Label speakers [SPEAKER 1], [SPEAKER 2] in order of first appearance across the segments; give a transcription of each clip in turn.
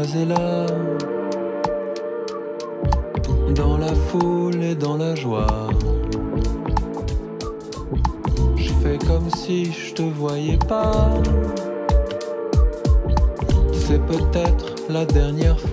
[SPEAKER 1] là. Dans la foule et dans la joie. Je fais comme si je te voyais pas. C'est peut-être la dernière fois.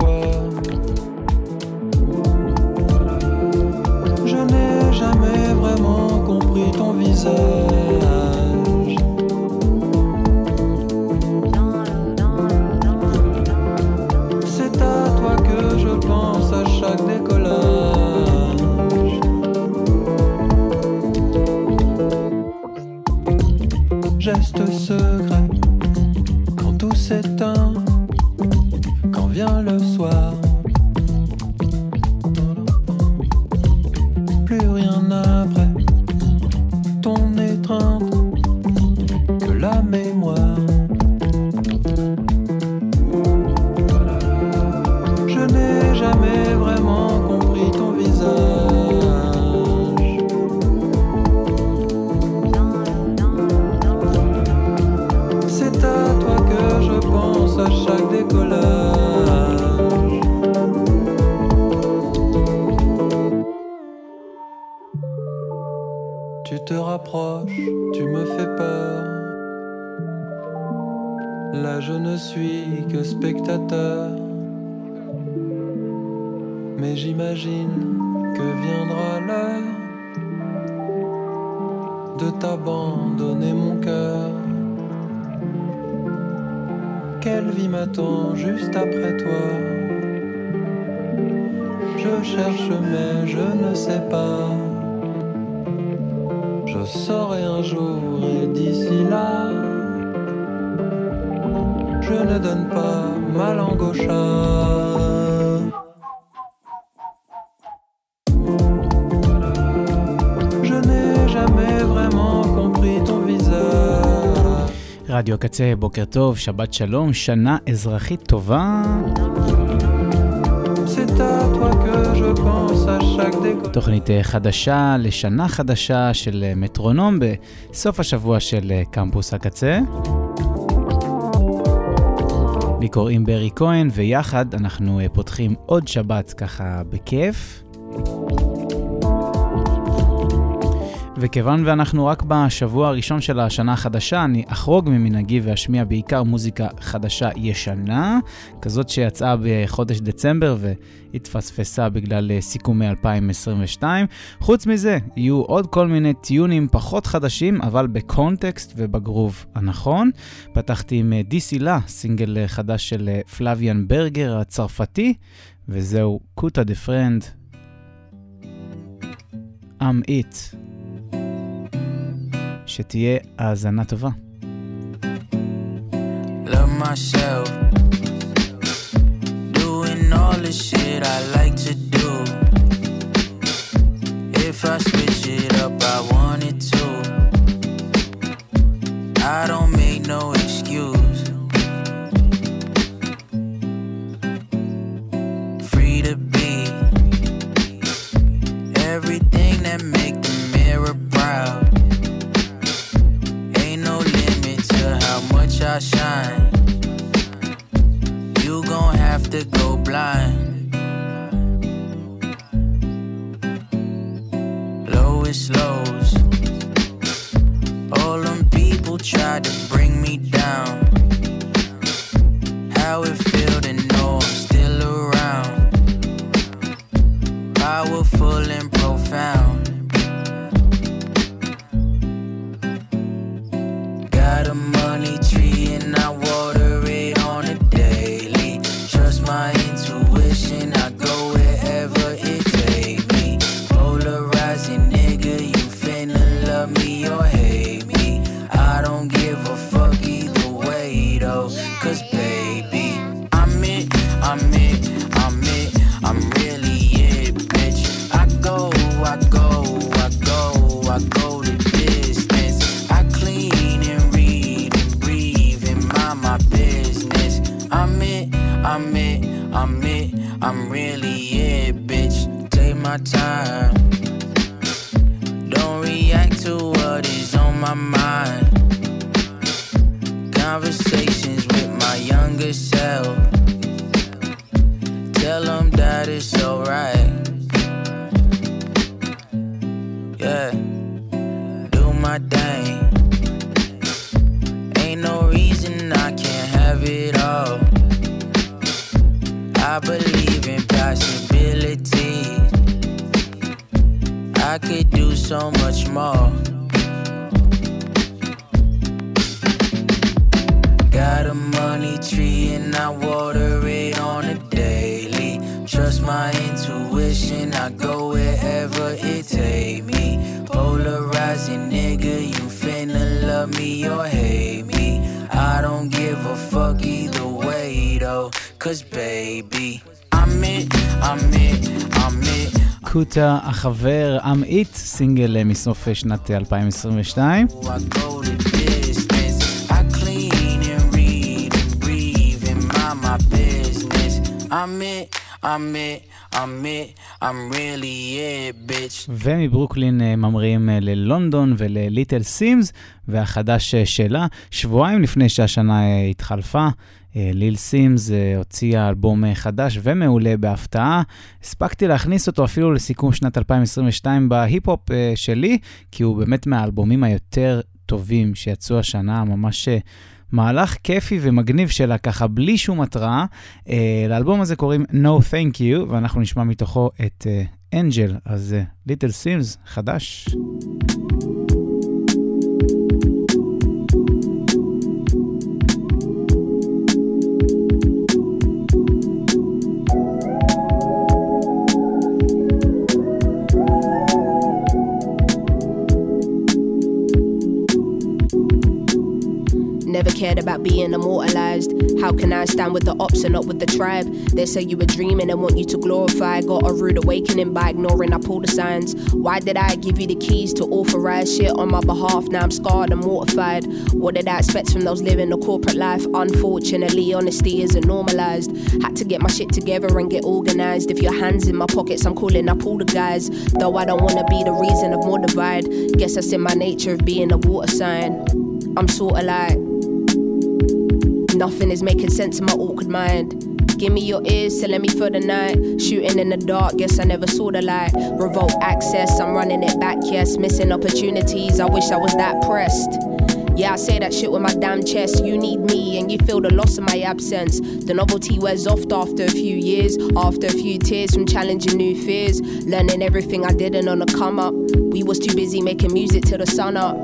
[SPEAKER 1] Là je ne suis que spectateur. Mais j'imagine que viendra l'heure de t'abandonner mon cœur. Quelle vie m'attend juste après toi? Je cherche mais je ne sais pas. Je saurai un jour et d'ici là, je ne donne pas ma langue au chat. Je n'ai jamais vraiment compris ton visage.
[SPEAKER 2] רדיו הקצה, בוקר טוב, שבת שלום, שנה אזרחית טובה.
[SPEAKER 1] C'est à toi que je pense à chaque décollage.
[SPEAKER 2] תוכנית אה, חדשה לשנה חדשה של אה, מטרונום בסוף השבוע של אה, קמפוס הקצה. לי קוראים ברי כהן, ויחד אנחנו אה, פותחים עוד שבת ככה בכיף. וכיוון ואנחנו רק בשבוע הראשון של השנה החדשה, אני אחרוג ממנהגי ואשמיע בעיקר מוזיקה חדשה ישנה, כזאת שיצאה בחודש דצמבר והתפספסה בגלל אה, סיכומי 2022. חוץ מזה, יהיו עוד כל מיני טיונים פחות חדשים, אבל בקונטקסט ובגרוב הנכון. פתחתי עם אה, דיסי לה, סינגל אה, חדש של אה, פלוויאן ברגר הצרפתי, וזהו קוטה דה פרנד. I'm it. שתהיה האזנה טובה.
[SPEAKER 3] love myself. Doing all the shit I like to do. So much more. Got a money tree and I water it on a daily. Trust my intuition, I go wherever it take me. Polarizing nigga, you finna love me or hate me. I don't give a fuck either way though, cause baby, I'm it, I'm it, I'm it.
[SPEAKER 2] קוטה החבר I'm It, סינגל אה, מסוף אה, שנת אה, 2022. ומברוקלין ממריאים ללונדון ולליטל סימס, והחדש שלה, שבועיים לפני שהשנה התחלפה, ליל סימס אה, הוציאה אלבום אה, חדש ומעולה בהפתעה. הספקתי להכניס אותו אפילו לסיכום שנת 2022 בהיפ-הופ אה, שלי, כי הוא באמת מהאלבומים היותר טובים שיצאו השנה, ממש אה, מהלך כיפי ומגניב שלה ככה בלי שום התראה. אה, לאלבום הזה קוראים No Thank You, ואנחנו נשמע מתוכו את אנג'ל, אז ליטל סימס, חדש.
[SPEAKER 4] Never cared about being immortalized. How can I stand with the ops and not with the tribe? They say you were dreaming and want you to glorify. Got a rude awakening by ignoring I pull the signs. Why did I give you the keys to authorize shit on my behalf? Now I'm scarred and mortified. What did I expect from those living a corporate life? Unfortunately, honesty isn't normalized. Had to get my shit together and get organized. If your hands in my pockets, I'm calling up all the guys. Though I don't wanna be the reason of more divide. Guess that's in my nature of being a water sign. I'm sorta like Nothing is making sense in my awkward mind. Give me your ears, telling me for the night. Shooting in the dark, guess I never saw the light. Revolt access, I'm running it back, yes. Missing opportunities, I wish I was that pressed. Yeah, I say that shit with my damn chest. You need me, and you feel the loss of my absence. The novelty wears off after a few years, after a few tears from challenging new fears. Learning everything I didn't on the come up. We was too busy making music till the sun up.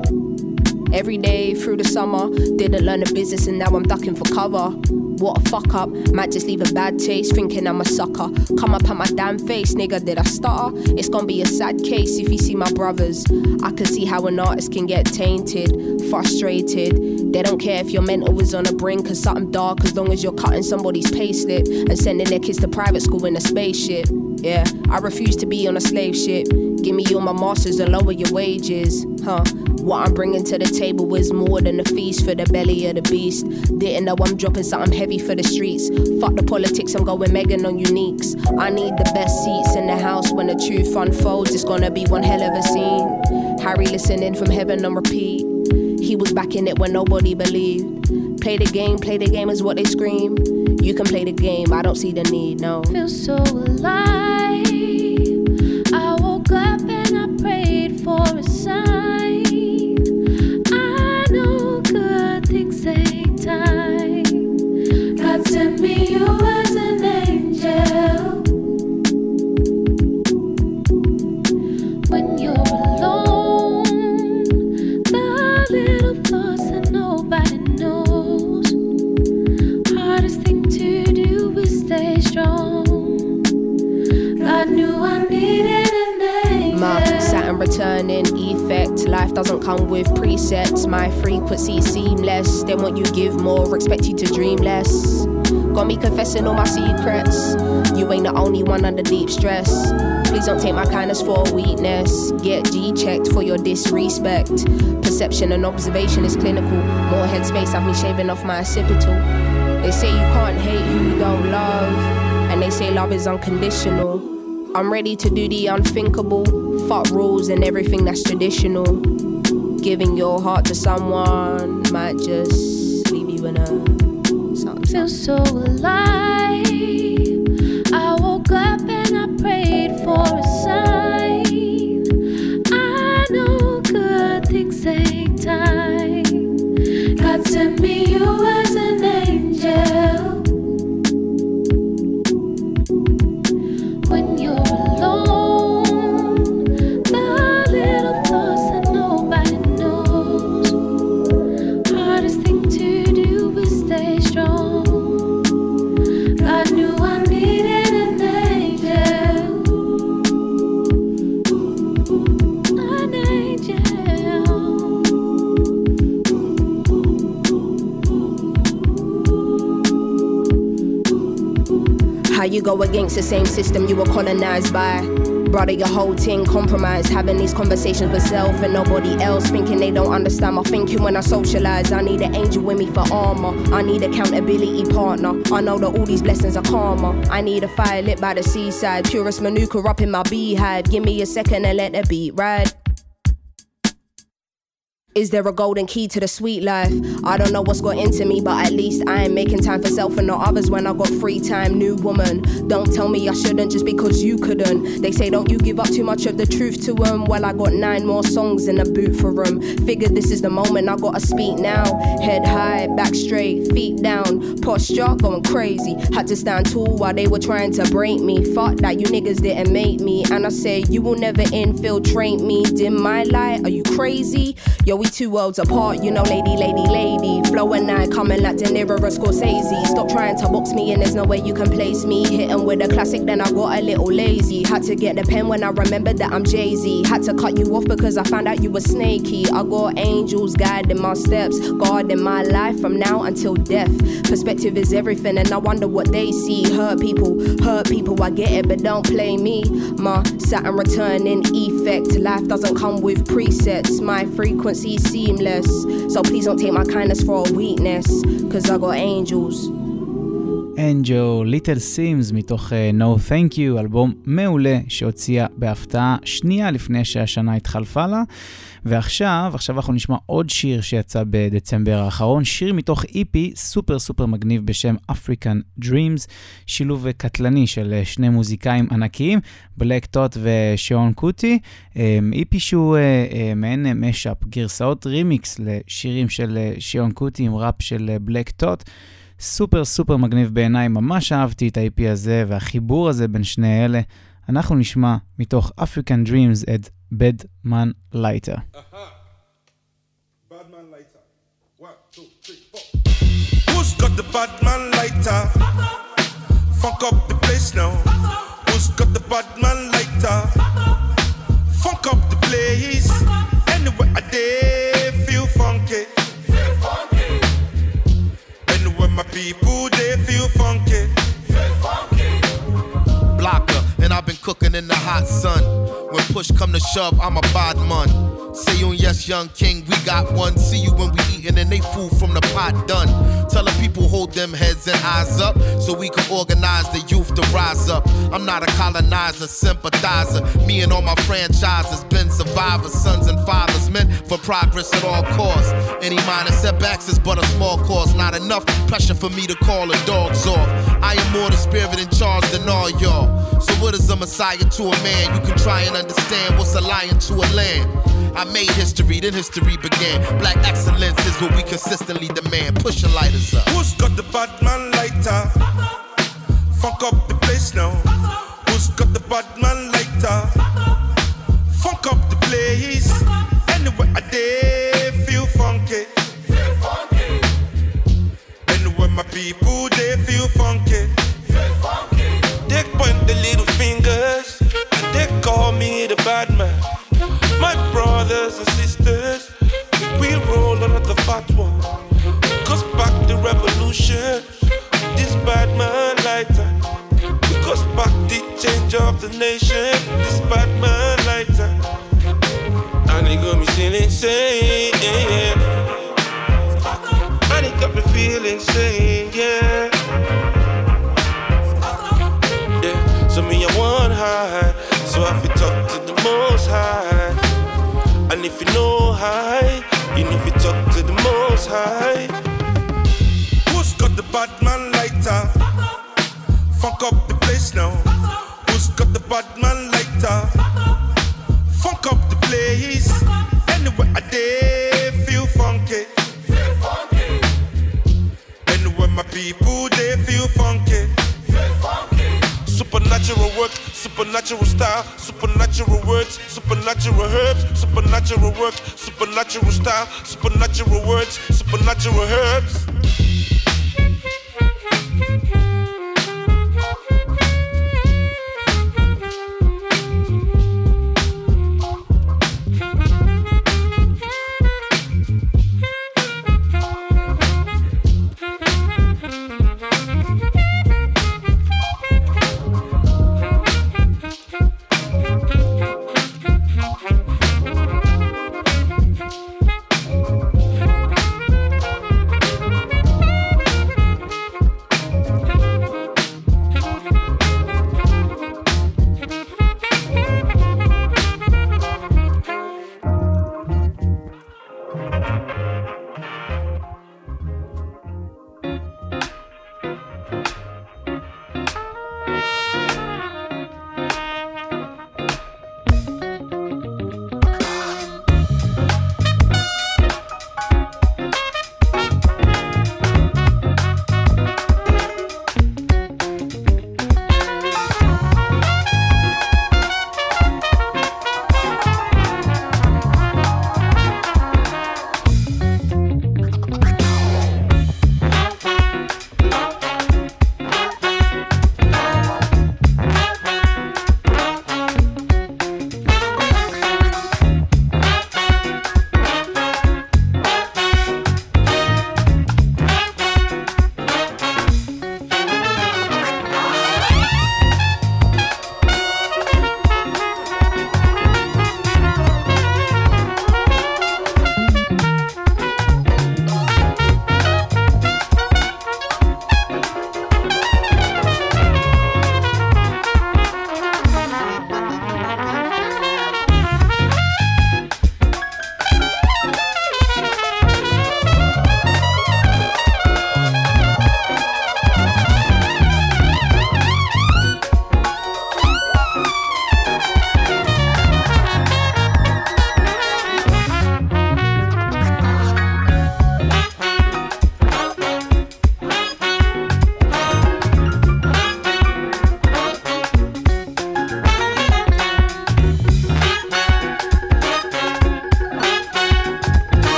[SPEAKER 4] Every day through the summer, didn't learn the business and now I'm ducking for cover. What a fuck up, might just leave a bad taste, thinking I'm a sucker. Come up at my damn face, nigga, did I stutter? It's gonna be a sad case if you see my brothers. I can see how an artist can get tainted, frustrated. They don't care if your mental is on the brink of something dark as long as you're cutting somebody's payslip and sending their kids to private school in a spaceship. Yeah, I refuse to be on a slave ship. Give me all my masters and lower your wages, huh? What I'm bringing to the table is more than a feast for the belly of the beast. Didn't know I'm dropping something heavy for the streets. Fuck the politics, I'm going Megan on uniques. I need the best seats in the house when the truth unfolds. It's gonna be one hell of a scene. Harry listening from heaven on repeat. He was back in it when nobody believed. Play the game, play the game is what they scream. You can play the game, I don't see the need, no.
[SPEAKER 5] feel so alive.
[SPEAKER 4] Confessing all my secrets. You ain't the only one under deep stress. Please don't take my kindness for a weakness. Get G checked for your disrespect. Perception and observation is clinical. More headspace, I've been shaving off my occipital. They say you can't hate who you don't love, and they say love is unconditional. I'm ready to do the unthinkable. Fuck rules and everything that's traditional. Giving your heart to someone might just leave you in a Something,
[SPEAKER 5] feel so alive.
[SPEAKER 4] How you go against the same system you were colonized by? Brother, your whole thing compromised. Having these conversations with self and nobody else, thinking they don't understand my thinking when I socialize. I need an angel with me for armor. I need accountability partner. I know that all these blessings are karma. I need a fire lit by the seaside. Purest manuka up in my beehive. Give me a second and let the beat ride. Is there a golden key to the sweet life? I don't know what's got into me, but at least I ain't making time for self and not others when I got free time. New woman, don't tell me I shouldn't just because you couldn't. They say, don't you give up too much of the truth to them. Well, I got nine more songs in the boot for them. Figured this is the moment I gotta speak now. Head high, back straight, feet down, posture going crazy. Had to stand tall while they were trying to break me. Fuck that, you niggas didn't make me. And I say, you will never infiltrate me. Dim my light, are you crazy? Yo, we two worlds apart, you know, lady, lady, lady. Flow and I coming like De Niro or Scorsese. Stop trying to box me in, there's no way you can place me. Hitting with a classic, then I got a little lazy. Had to get the pen when I remembered that I'm Jay Z. Had to cut you off because I found out you were snaky. I got angels guiding my steps, guarding my life from now until death. Perspective is everything, and I wonder what they see. Hurt people, hurt people, I get it, but don't play me. My Saturn returning effect. Life doesn't come with presets. My frequency seamless. So please don't take my kindness for a weakness. Cause I got angels.
[SPEAKER 2] אנג'ו, ליטל סימס מתוך uh, No Thank You, אלבום מעולה שהוציאה בהפתעה שנייה לפני שהשנה התחלפה לה. ועכשיו, עכשיו אנחנו נשמע עוד שיר שיצא בדצמבר האחרון, שיר מתוך איפי סופר סופר מגניב בשם African Dreams, שילוב קטלני של אה, שני מוזיקאים ענקיים, בלק טוט ושיאון קוטי. איפי שהוא uh, uh, מעין משאפ, גרסאות רימיקס לשירים של uh, שיאון קוטי עם ראפ של בלק טוט. סופר סופר מגניב בעיניי, ממש אהבתי את ה-IP הזה והחיבור הזה בין שני אלה. אנחנו נשמע מתוך African Dreams את Bad Man Lighter.
[SPEAKER 6] Anywhere I day my people they feel funky.
[SPEAKER 7] I've been cooking in the hot sun. When push come to shove, I'm a bad man. Say you yes, young king, we got one. See you when we eatin' and they food from the pot done. Tell the people hold them heads and eyes up so we can organize the youth to rise up. I'm not a colonizer, sympathizer. Me and all my franchises been survivors, sons and fathers, meant for progress at all costs. Any minor setbacks is but a small cause, not enough pressure for me to call the dogs off. I am more the spirit in charge than all y'all. So what is a messiah to a man? You can try and understand what's a lion to a land. I made history, then history began. Black excellence is what we consistently demand. Push your lighters up.
[SPEAKER 6] Who's got the bad man lighter? Funk up the place now. Who's got the bad man lighter? Funk up the place. Anywhere I day feel funky. Anywhere my people they feel funky. They point the little fingers and they call me the bad man. My brothers and sisters, we roll the fat one. Cause back the revolution, this bad man lighter. Because back the change of the nation, this bad man lighter. And it got me feeling insane, yeah. And it got me feeling insane, yeah. Yeah, so me I want high, the most high. And if you know high, and if you talk to the most high, who's got the bad man lighter. Funk up the place now. Who's got the bad man lighter? Funk up the place. Anywhere I day feel funky. Anywhere my people they feel funky. Supernatural work, supernatural style, supernatural words, supernatural herbs, supernatural work, supernatural style, supernatural words, supernatural herbs.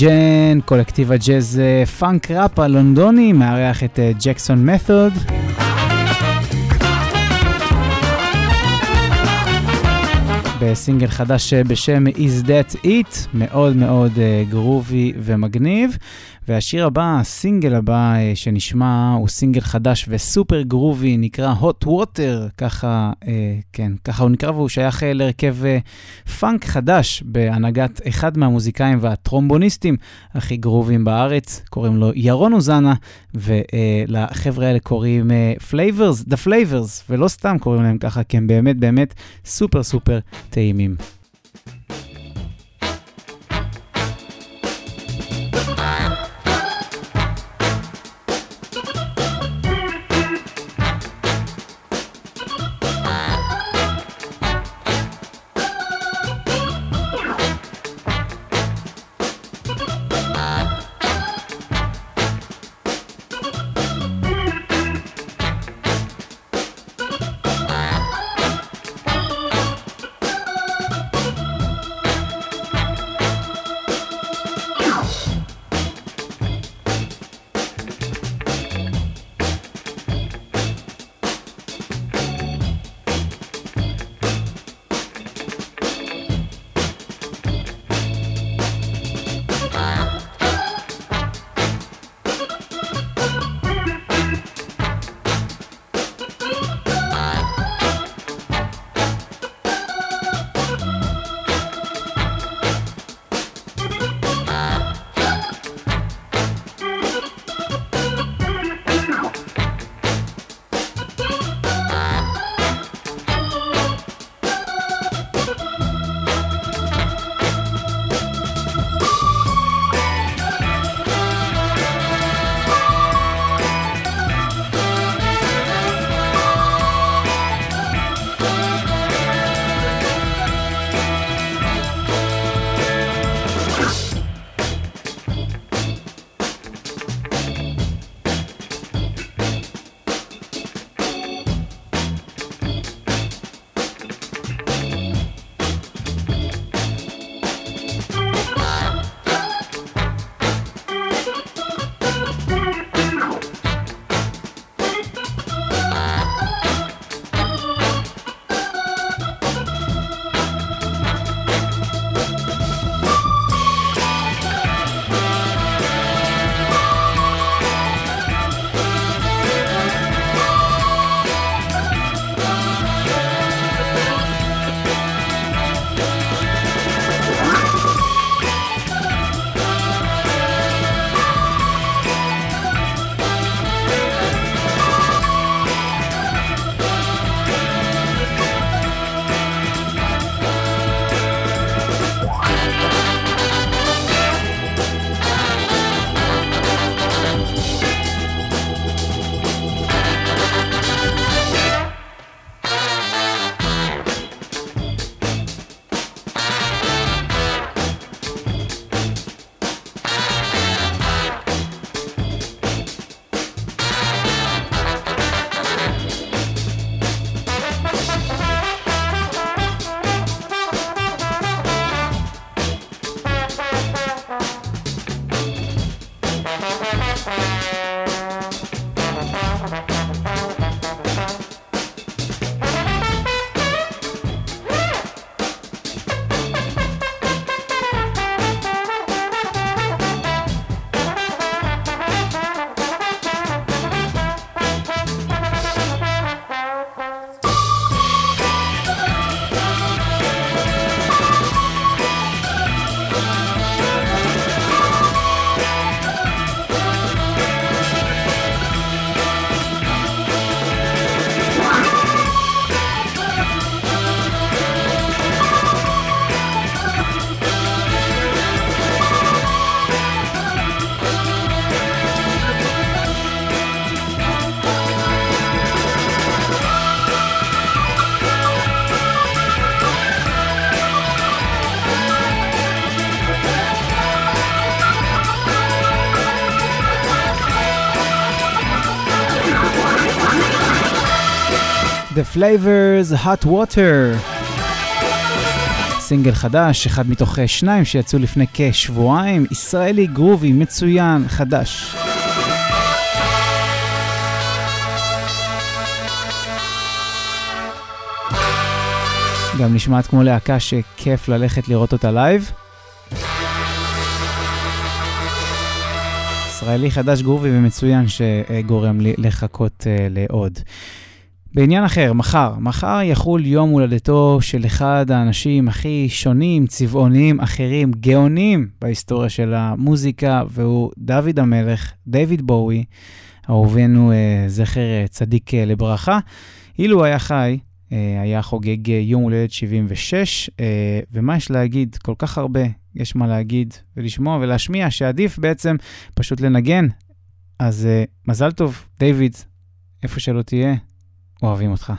[SPEAKER 2] ג'ן, קולקטיב הג'אז אה, פאנק ראפ הלונדוני, מארח את אה, ג'קסון מתוד. בסינגל חדש אה, בשם Is That It, מאוד מאוד גרובי ומגניב. והשיר הבא, הסינגל הבא אה, שנשמע, הוא סינגל חדש וסופר גרובי, נקרא Hot Water, ככה, אה, כן, ככה הוא נקרא, והוא שייך אה, להרכב פאנק חדש בהנהגת אחד מהמוזיקאים והטרומבוניסטים הכי גרובים בארץ, קוראים לו ירון אוזנה, ולחבר'ה האלה קוראים Flavors, The Flavors, ולא סתם קוראים להם ככה, כי הם באמת באמת סופר סופר טעימים. Flavors Hot Water. סינגל חדש, אחד מתוך אה, שניים שיצאו לפני כשבועיים, ישראלי גרובי מצוין, חדש. גם נשמעת כמו להקה שכיף ללכת לראות אותה לייב. ישראלי חדש גרובי ומצוין שגורם לי לחכות uh, לעוד. בעניין אחר, מחר, מחר יחול יום הולדתו של אחד האנשים הכי שונים, צבעוניים, אחרים, גאונים בהיסטוריה של המוזיקה, והוא דוד המלך, דיוויד בואי, אהובנו uh, זכר uh, צדיק uh, לברכה. אילו היה חי, uh, היה חוגג uh, יום הולדת 76, uh, ומה יש להגיד? כל כך הרבה יש מה להגיד ולשמוע ולהשמיע, שעדיף בעצם פשוט לנגן. אז uh, מזל טוב, דיוויד, איפה שלא תהיה, אוהבים אותך.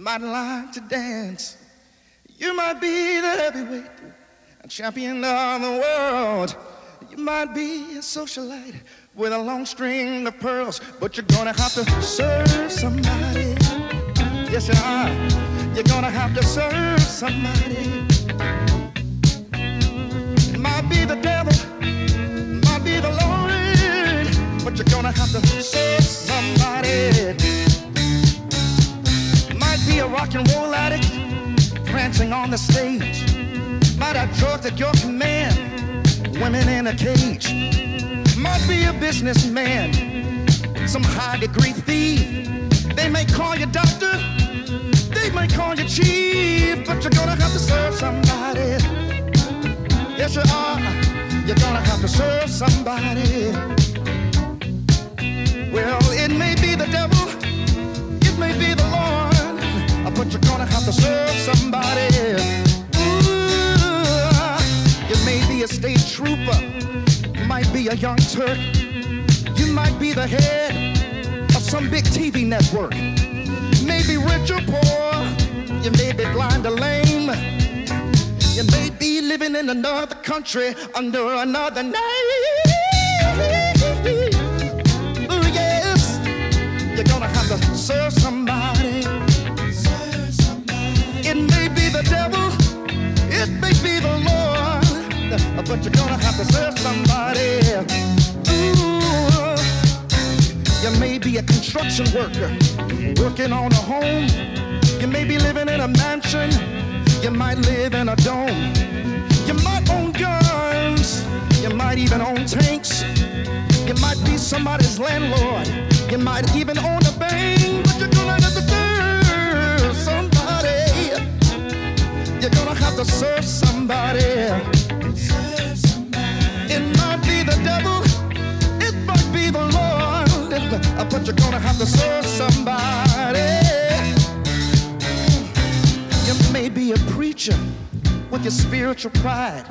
[SPEAKER 8] Might like to dance. You might be the heavyweight a champion of the world. You might be a socialite with a long string of pearls, but you're gonna have to serve somebody. Yes, you are. You're gonna have to serve somebody. It might be the devil, might be the Lord, but you're gonna have to serve somebody. Be a rock and roll addict prancing on the stage. Might have drugs at your command, women in a cage. Might be a businessman, some high degree thief. They may call you doctor, they may call you chief, but you're gonna have to serve somebody. Yes, you are. You're gonna have to serve somebody. Well, it may be the devil, but you're gonna have to serve somebody. Ooh, you may be a state trooper, you might be a young Turk, you might be the head of some big TV network. Maybe rich or poor, you may be blind or lame. You may be living in another country under another name. Ooh, yes, you're gonna have to serve but you're gonna have to serve somebody. Ooh, you may be a construction worker working on a home. You may be living in a mansion. You might live in a dome. You might own guns. You might even own tanks. You might be somebody's landlord. You might even own a bank. But you're gonna have to serve somebody. You're gonna have to serve somebody. Devil. It might be the Lord. But you're gonna have to serve somebody. You may be a preacher with your spiritual pride.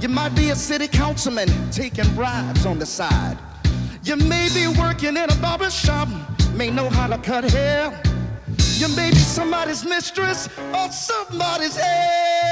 [SPEAKER 8] You might be a city councilman taking bribes on the side. You may be working in a barber shop, may know how to cut hair. You may be somebody's mistress or somebody's heir.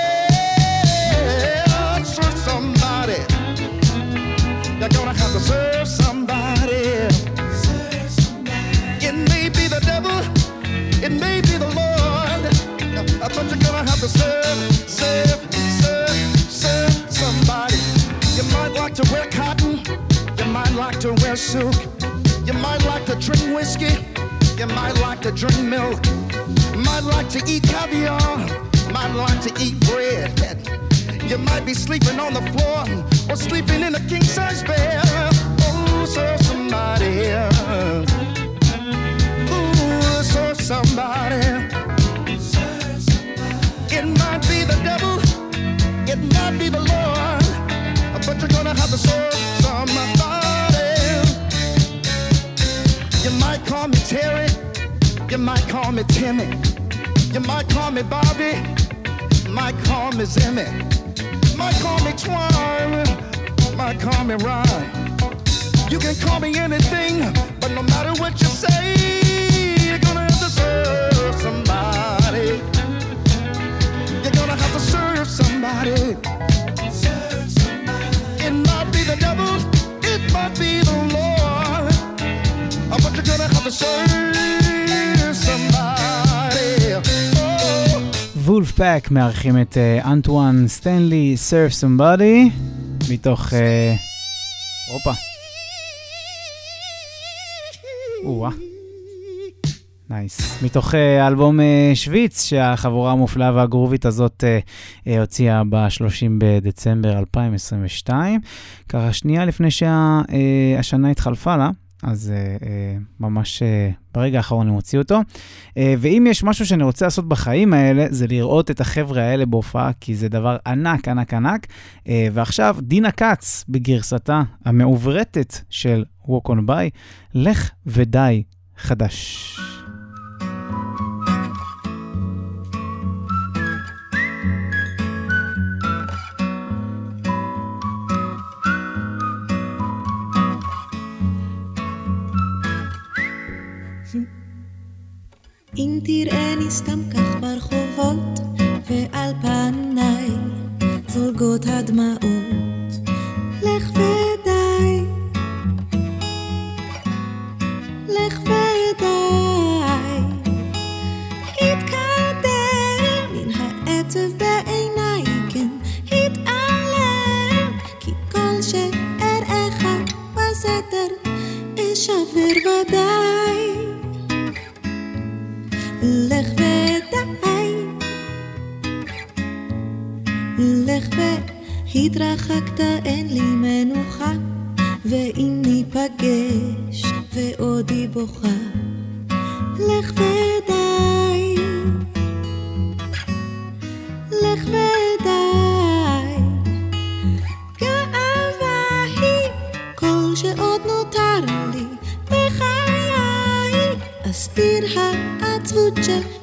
[SPEAKER 8] To eat bread. You might be sleeping on the floor or sleeping in a king size bed. Oh, serve somebody. Ooh, serve somebody. It might be the devil, it might be the Lord, but you're gonna have to serve somebody. You might call me Terry, you might call me Timmy, you might call me Bobby, might call me Zimmy, might call me Twine, might call me Ron. You can call me anything, but no matter what you say, you're gonna have to serve somebody. You're gonna have to serve somebody. It might be the devil, it might be the Lord, but you're gonna have to serve
[SPEAKER 2] פאק מארחים את אה, אנטואן סטנלי, Serve Somebody, מתוך... אה, הופה. או-אה. נייס. מתוך אה, אלבום שוויץ, שהחבורה המופלאה והגרובית הזאת אה, אה, הוציאה ב-30 בדצמבר 2022. ככה שנייה לפני שהשנה התחלפה לה, אז אה, אה, ממש אה, ברגע האחרון הם הוציאו אותו. אה, ואם יש משהו שאני רוצה לעשות בחיים האלה, זה לראות את החבר'ה האלה בהופעה, כי זה דבר ענק, ענק, ענק. אה, ועכשיו, דינה כץ, בגרסתה המעוברתת של Walk on by, לך ודי חדש.
[SPEAKER 9] אם תראני סתם כך ברחובות, ועל פניי זולגות הדמעות, והתרחקת, אין לי מנוחה, ואם ניפגש ועודי בוכה, לך ודי. לך ודי. גאווה היא כל שעוד נותר לי בחיי. אסתיר העצבות שהותרת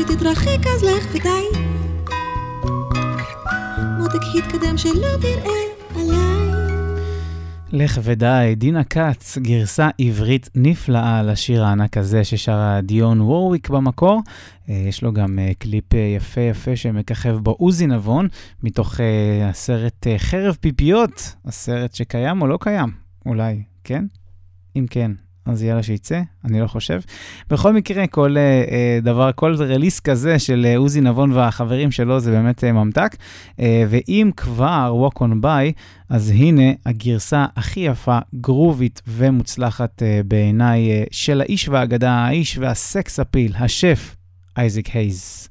[SPEAKER 9] כן רצוי שתתרחק אז לך ודי. מותק התקדם שלא תראה עליי. לך ודי,
[SPEAKER 2] דינה כץ, גרסה עברית נפלאה לשיר הענק הזה ששרה דיון וורוויק במקור. אה, יש לו גם אה, קליפ אה, יפה יפה שמככב בו עוזי נבון, מתוך הסרט חרב פיפיות, הסרט שקיים או לא קיים? אולי, כן? אם כן, אז יאללה שיצא, אני לא חושב. בכל מקרה, כל אה, דבר, כל רליס כזה של אה, עוזי נבון והחברים שלו זה באמת אה, ממתק. אה, ואם כבר Walk on by, אז הנה הגרסה הכי יפה, גרובית ומוצלחת אה, בעיניי אה, של האיש והאגדה, האיש והסקס אפיל, השף, אייזק הייז.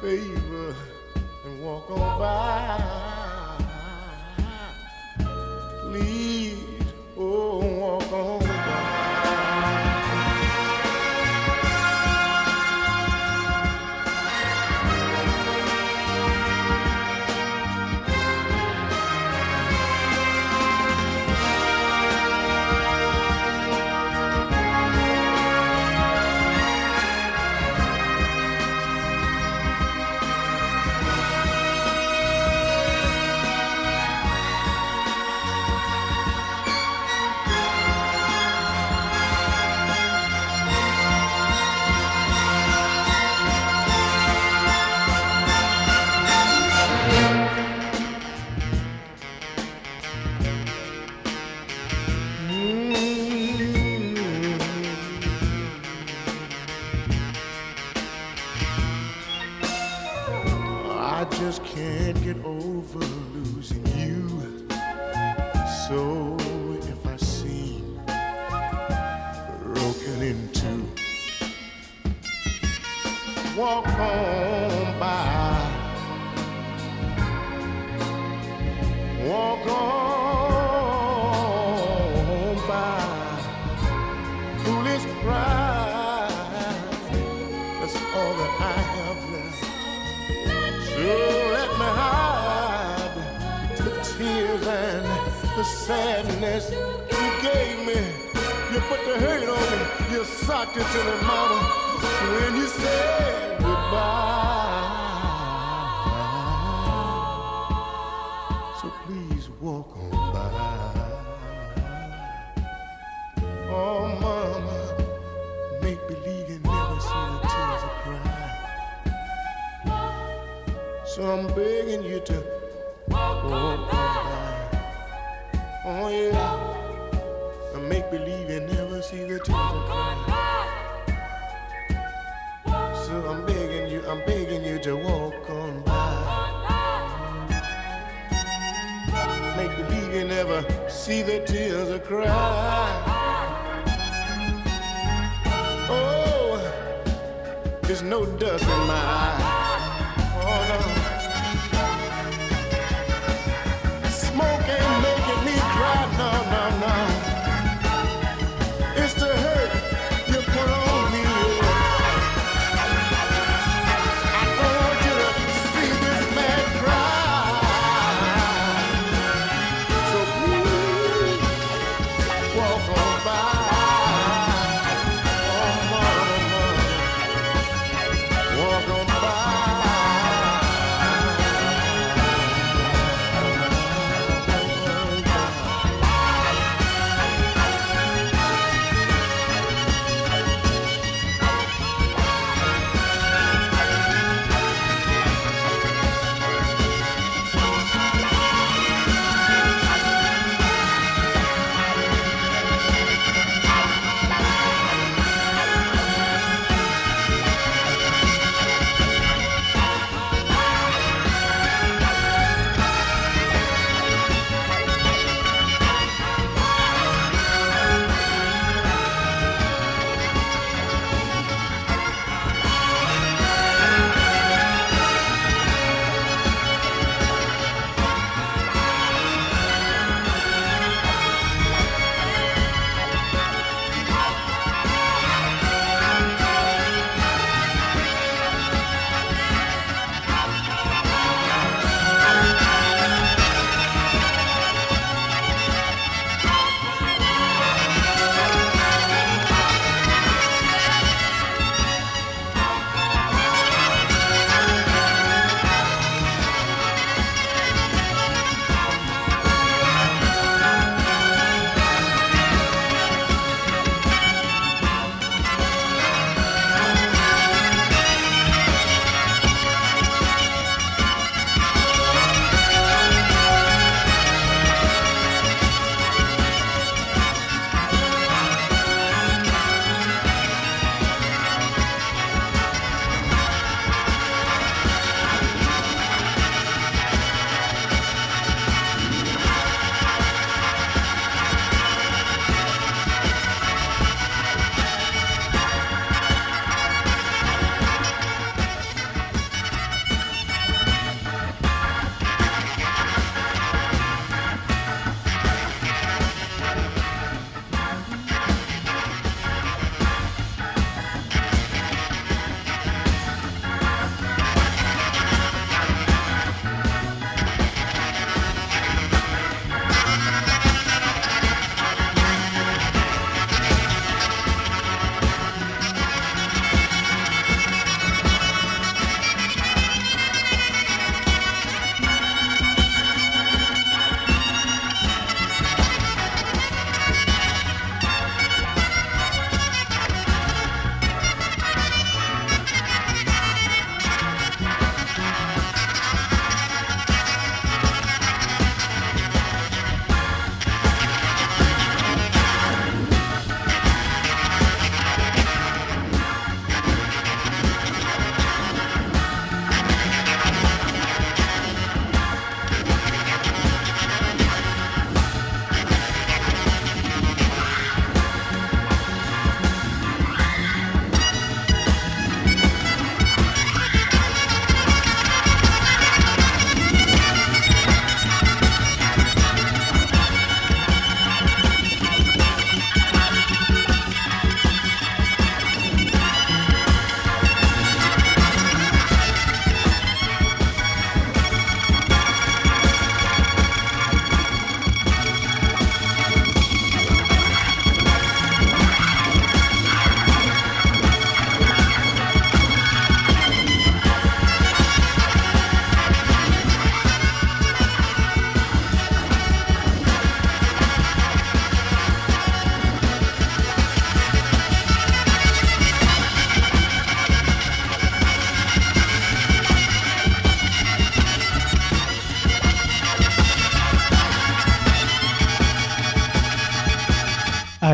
[SPEAKER 10] favor and walk on by. hate on me, you socked it to me, mama. When you said goodbye. So please walk on by. Oh, mama, make believe you never see the tears of cry. So I'm begging you to walk on by. Oh, yeah. I make believe in it see the. So I'm begging you, I'm begging you to walk on by. Make believe you never see the tears I cry. Oh, there's no dust in my eyes.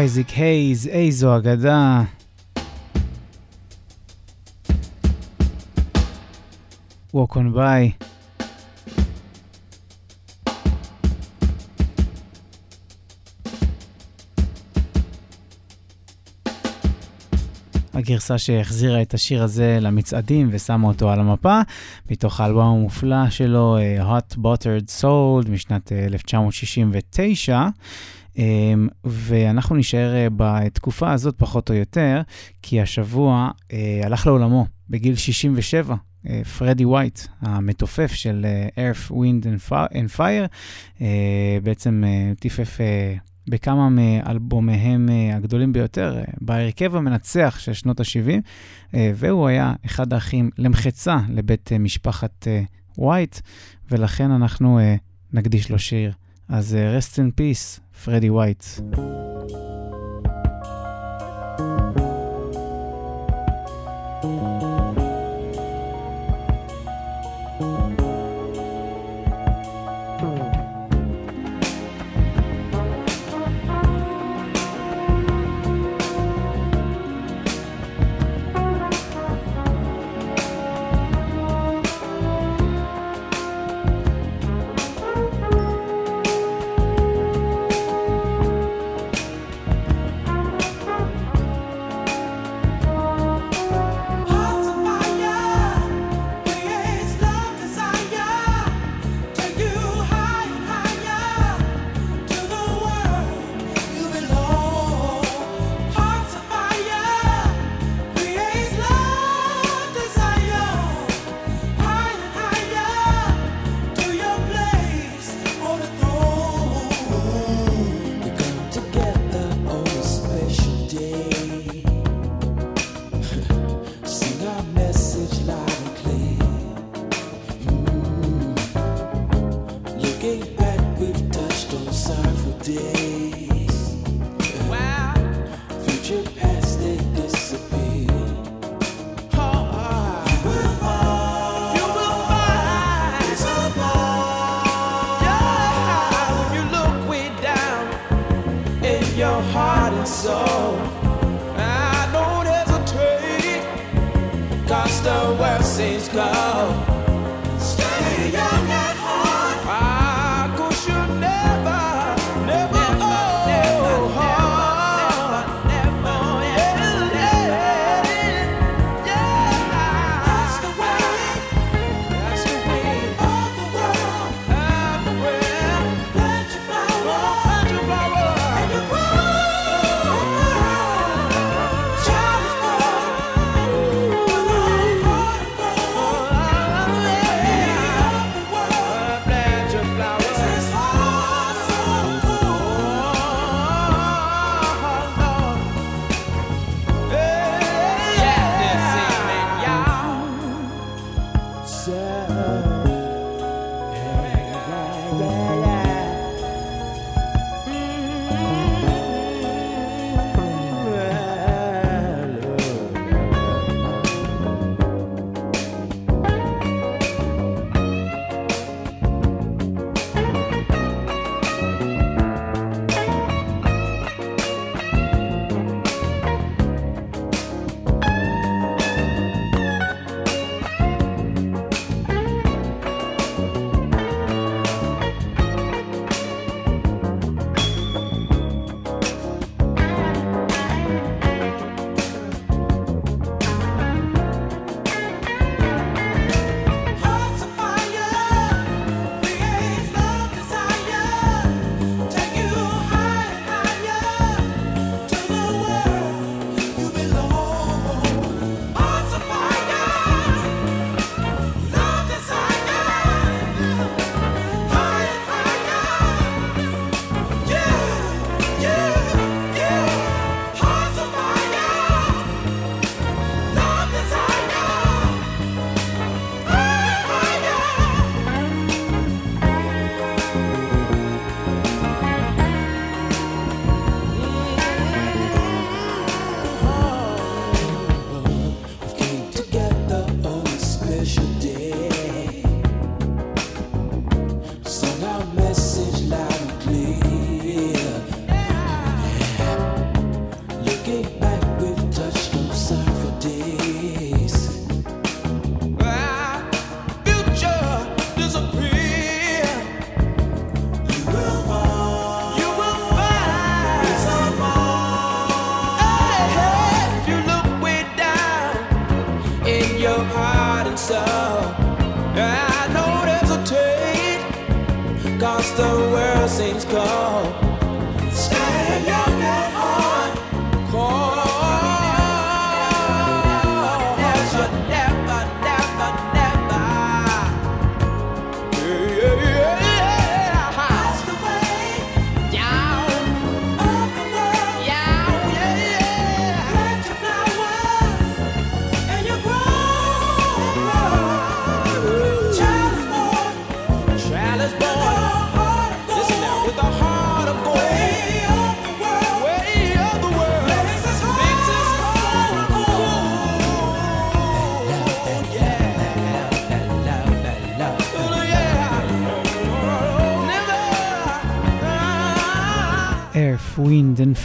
[SPEAKER 11] אייזיק הייז, איזו אגדה. Walk on by. הגרסה שהחזירה את השיר הזה למצעדים ושמה אותו על המפה, מתוך האלבום המופלא שלו, אה, Hot Buttered Soul, משנת 1969. אה, אמ, ואנחנו נישאר אה, בתקופה הזאת פחות או יותר, כי השבוע הלך לעולמו בגיל 67. פרדי ווייט, המתופף של Earth, Wind and Fire, בעצם טיפף בכמה מאלבומיהם אה, הגדולים ביותר, אה, בהרכב המנצח של שנות ה-70, אה, והוא היה אחד האחים למחצה לבית משפחת ווייט, ולכן אנחנו נקדיש לו שיר. אז rest in peace, פרדי
[SPEAKER 2] וייט.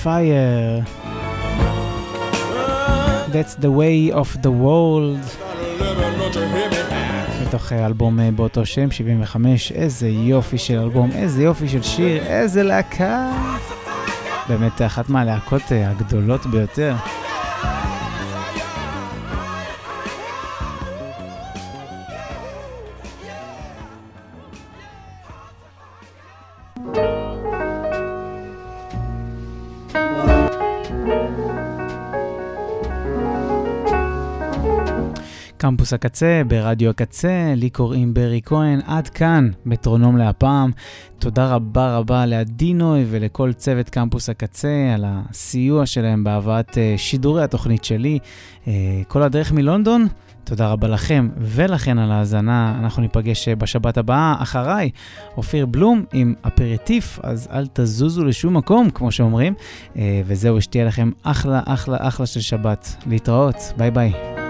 [SPEAKER 2] Fire. That's the way of the world. מתוך אה, אלבום אה, באותו שם, 75, איזה יופי של אלבום, איזה יופי של שיר, איזה להקה. באמת אחת מהלהקות אה, הגדולות ביותר. קמפוס הקצה, ברדיו הקצה, לי קוראים ברי כהן, עד כאן, מטרונום להפעם. תודה רבה רבה לעדינוי ולכל צוות קמפוס הקצה על הסיוע שלהם בהבאת אה, שידורי התוכנית שלי. אה, כל הדרך מלונדון. תודה רבה לכם ולכן על ההאזנה. אנחנו ניפגש אה, בשבת הבאה אחריי, אופיר בלום עם אפרטיף, אז אל תזוזו לשום מקום, כמו שאומרים. וזהו, שתהיה לכם אחלה, אחלה, אחלה של שבת. להתראות, ביי ביי.